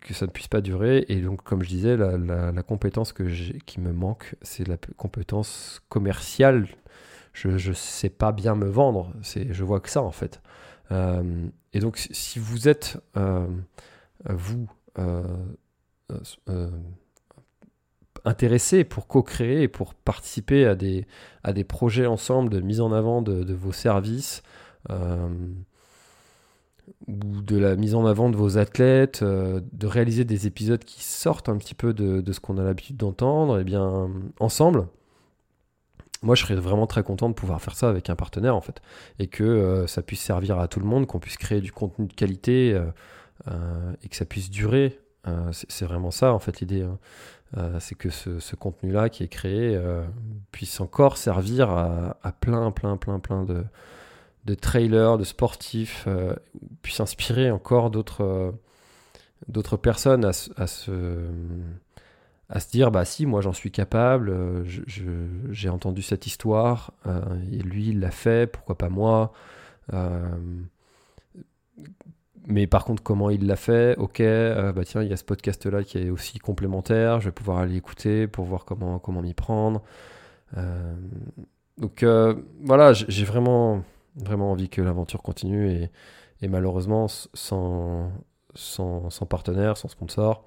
que ça ne puisse pas durer. Et donc, comme je disais, la, compétence que qui me manque, c'est la compétence commerciale. Je ne sais pas bien me vendre, je vois que ça, en fait. et donc, si vous êtes, vous, intéressés pour co-créer pour participer à des, à des projets ensemble de mise en avant de, vos services euh, ou de la mise en avant de vos athlètes, euh, de réaliser des épisodes qui sortent un petit peu de, de ce qu'on a l'habitude d'entendre, et eh bien ensemble. Moi, je serais vraiment très content de pouvoir faire ça avec un partenaire, en fait, et que euh, ça puisse servir à tout le monde, qu'on puisse créer du contenu de qualité et que ça puisse durer. c'est vraiment ça, en fait, l'idée. Euh, c'est que ce, contenu-là qui est créé euh, puisse encore servir à, plein, plein, plein, plein de, trailers, de sportifs, euh, puisse inspirer encore d'autres personnes à, à se dire bah si moi j'en suis capable j'ai entendu cette histoire et lui il l'a fait pourquoi pas moi mais par contre, comment il l'a fait? Ok, euh, bah tiens, il y a ce podcast-là qui est aussi complémentaire. Je vais pouvoir aller écouter pour voir comment comment m'y prendre. Euh, donc euh, voilà, j'ai vraiment vraiment envie que l'aventure continue et, malheureusement sans, sans, partenaire, sans sponsor.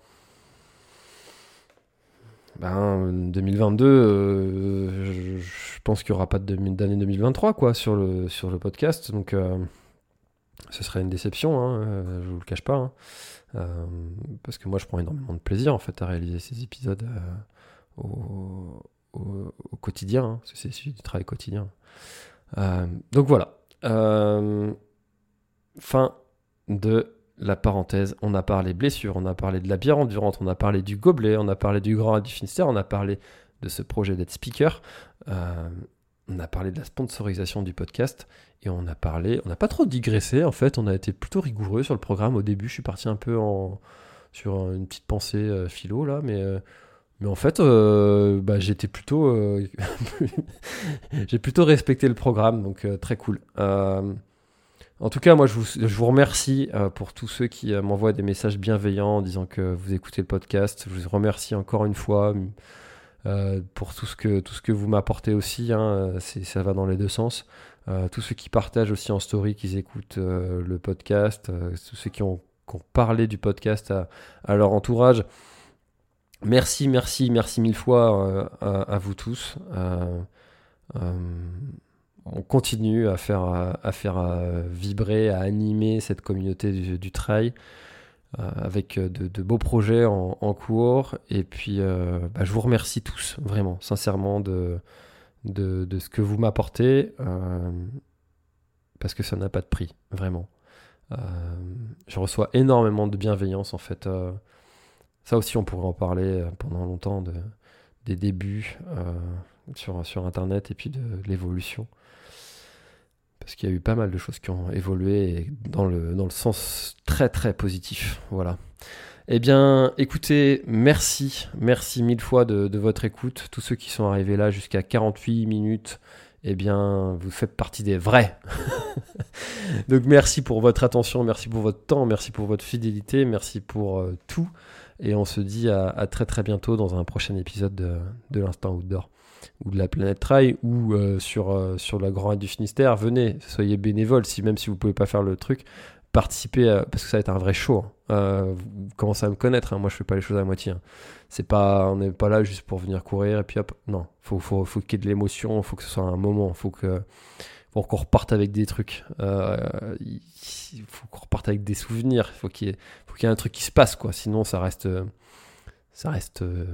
Ben, 2022, je, je, pense qu'il n'y aura pas d'année 2023 quoi sur le sur le podcast. Donc ce serait une déception, hein, euh, je vous le cache pas. Hein. Euh, parce que moi, je prends énormément de plaisir en fait à réaliser ces épisodes euh, au, quotidien. Hein, c'est du travail quotidien. donc voilà. fin de la parenthèse. On a parlé blessure, on a parlé de la bière endurante, on a parlé du gobelet, on a parlé du Grand du on a parlé de ce projet d'être speaker. On a parlé de la sponsorisation du podcast. Et on a parlé, on n'a pas trop digressé en fait, on a été plutôt rigoureux sur le programme. Au début, je suis parti un peu sur une petite pensée euh, philo là, mais, euh, en fait, euh, bah, j'étais plutôt, j'ai plutôt respecté le programme, donc très cool. en tout cas, moi, je vous, je vous remercie pour tous ceux qui m'envoient des messages bienveillants en disant que vous écoutez le podcast. Je vous remercie encore une fois. Pour tout ce que, tout ce que vous m'apportez aussi, hein, ça va dans les deux sens. Euh, tous ceux qui partagent aussi en story, qui écoutent euh, le podcast, euh, tous ceux qui ont, parlé du podcast à, leur entourage. Merci, merci, merci mille fois à, vous tous. on continue à faire, à faire vibrer, à animer cette communauté du, trail avec de, beaux projets en, cours. Et puis, bah, je vous remercie tous, vraiment, sincèrement, de, de, ce que vous m'apportez, euh, parce que ça n'a pas de prix, vraiment. Euh, je reçois énormément de bienveillance, en fait. Euh, ça aussi, on pourrait en parler pendant longtemps de, des débuts sur, sur Internet et puis de, l'évolution. Parce qu'il y a eu pas mal de choses qui ont évolué dans le, sens très très positif. Voilà. Eh bien, écoutez, merci, merci mille fois de, votre écoute. Tous ceux qui sont arrivés là jusqu'à 48 minutes, eh bien, vous faites partie des vrais. Donc, merci pour votre attention, merci pour votre temps, merci pour votre fidélité, merci pour euh, tout. Et on se dit à, très très bientôt dans un prochain épisode de, l'Instant Outdoor ou de la planète Trail ou euh, sur, euh, sur la Grand du Finistère. Venez, soyez bénévoles, si, même si vous ne pouvez pas faire le truc participer parce que ça va être un vrai show. Hein. Euh, commencez à me connaître, hein. moi je fais pas les choses à moitié. Hein. C'est pas, on n'est pas là juste pour venir courir et puis hop. Non, faut, faut, faut qu'il y ait de l'émotion, faut que ce soit un moment, faut que, faut qu'on reparte avec des trucs. Euh, il faut qu'on reparte avec des souvenirs. Faut ait, faut qu'il y ait un truc qui se passe quoi. Sinon ça reste, ça reste euh,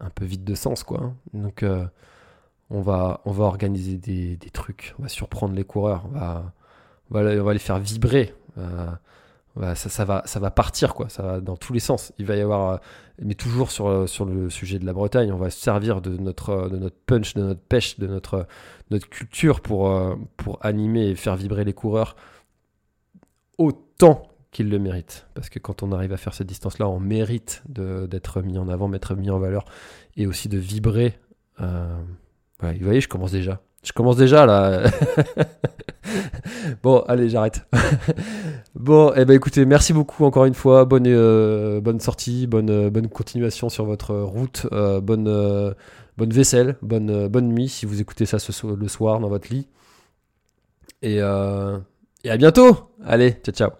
un peu vide de sens quoi. Hein. Donc on va, on va organiser des, trucs, on va surprendre les coureurs, on va, on va, on va les faire vibrer. Euh, ça, ça, va, ça va partir, quoi. Ça va dans tous les sens. Il va y avoir, euh, mais toujours sur, euh, sur le sujet de la Bretagne, on va se servir de notre, de notre punch, de notre pêche, de notre, notre culture pour, pour animer et faire vibrer les coureurs autant qu'ils le méritent. Parce que quand on arrive à faire cette distance-là, on mérite d'être mis en avant, d'être mis en valeur et aussi de vibrer. vous voyez, je commence déjà. Je commence déjà là. bon, allez, j'arrête. bon, eh ben écoutez, merci beaucoup encore une fois. Bonne, euh, sortie, bonne, euh, bonne continuation sur votre route, euh, bonne, vaisselle, bonne, nuit si vous écoutez ça le soir dans votre lit. Et, et à bientôt. Allez, ciao, ciao.